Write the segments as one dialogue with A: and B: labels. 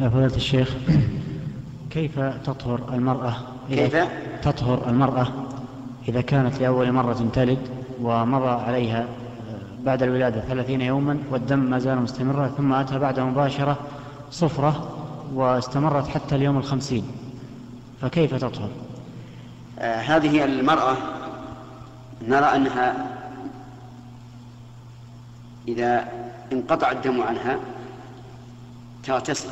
A: يا فضيلة الشيخ كيف تطهر المرأة إذا
B: كيف؟
A: تطهر المرأة إذا كانت لأول مرة تلد ومضى عليها بعد الولادة ثلاثين يوما والدم ما زال مستمرا ثم أتى بعد مباشرة صفرة واستمرت حتى اليوم الخمسين فكيف تطهر
B: آه هذه المرأة نرى أنها إذا انقطع الدم عنها تغتسل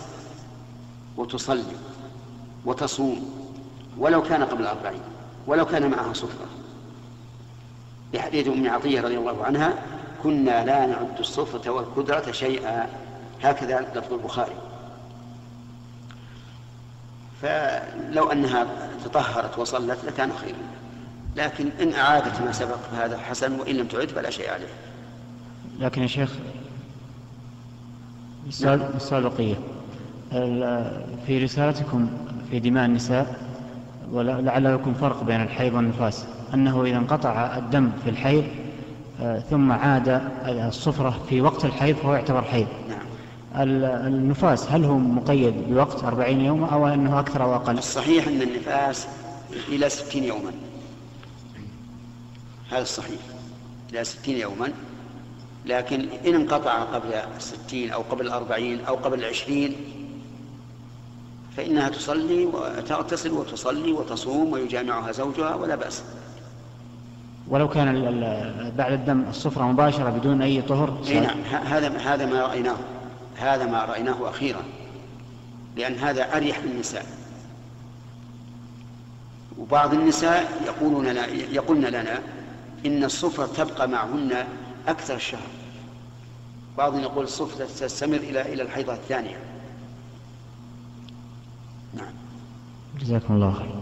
B: وتصلي وتصوم ولو كان قبل الأربعين ولو كان معها صفرة لحديث أم عطية رضي الله عنها كنا لا نعد الصفرة والكدرة شيئا. هكذا لفظ البخاري. فلو أنها تطهرت وصلت لكان خيرا لكن إن أعادت ما سبق فهذا حسن وإن لم تعد فلا شيء عليه.
A: لكن يا شيخ نعم. السؤال بقية في رسالتكم في دماء النساء ولعل يكون فرق بين الحيض والنفاس أنه إذا انقطع الدم في الحيض آه، ثم عاد الصفرة في وقت الحيض فهو يعتبر حيض.
B: نعم.
A: النفاس هل هو مقيد بوقت أربعين يوما أو أنه أكثر أو أقل؟
B: الصحيح أن النفاس إلى ستين يوما. هذا الصحيح. إلى ستين يوما. لكن إن انقطع قبل الستين أو قبل الأربعين أو قبل العشرين فإنها تصلي وتغتسل وتصلي وتصوم ويجامعها زوجها ولا بأس.
A: ولو كان بعد الدم الصفرة مباشرة بدون أي طهر
B: أي نعم. هذا هذا ما رأيناه. هذا ما رأيناه أخيرا. لأن هذا أريح للنساء. وبعض النساء يقولون لنا يقولن لنا إن الصفرة تبقى معهن أكثر الشهر. بعضهم يقول الصفرة تستمر إلى إلى الحيضة الثانية.
A: نعم جزاكم الله خير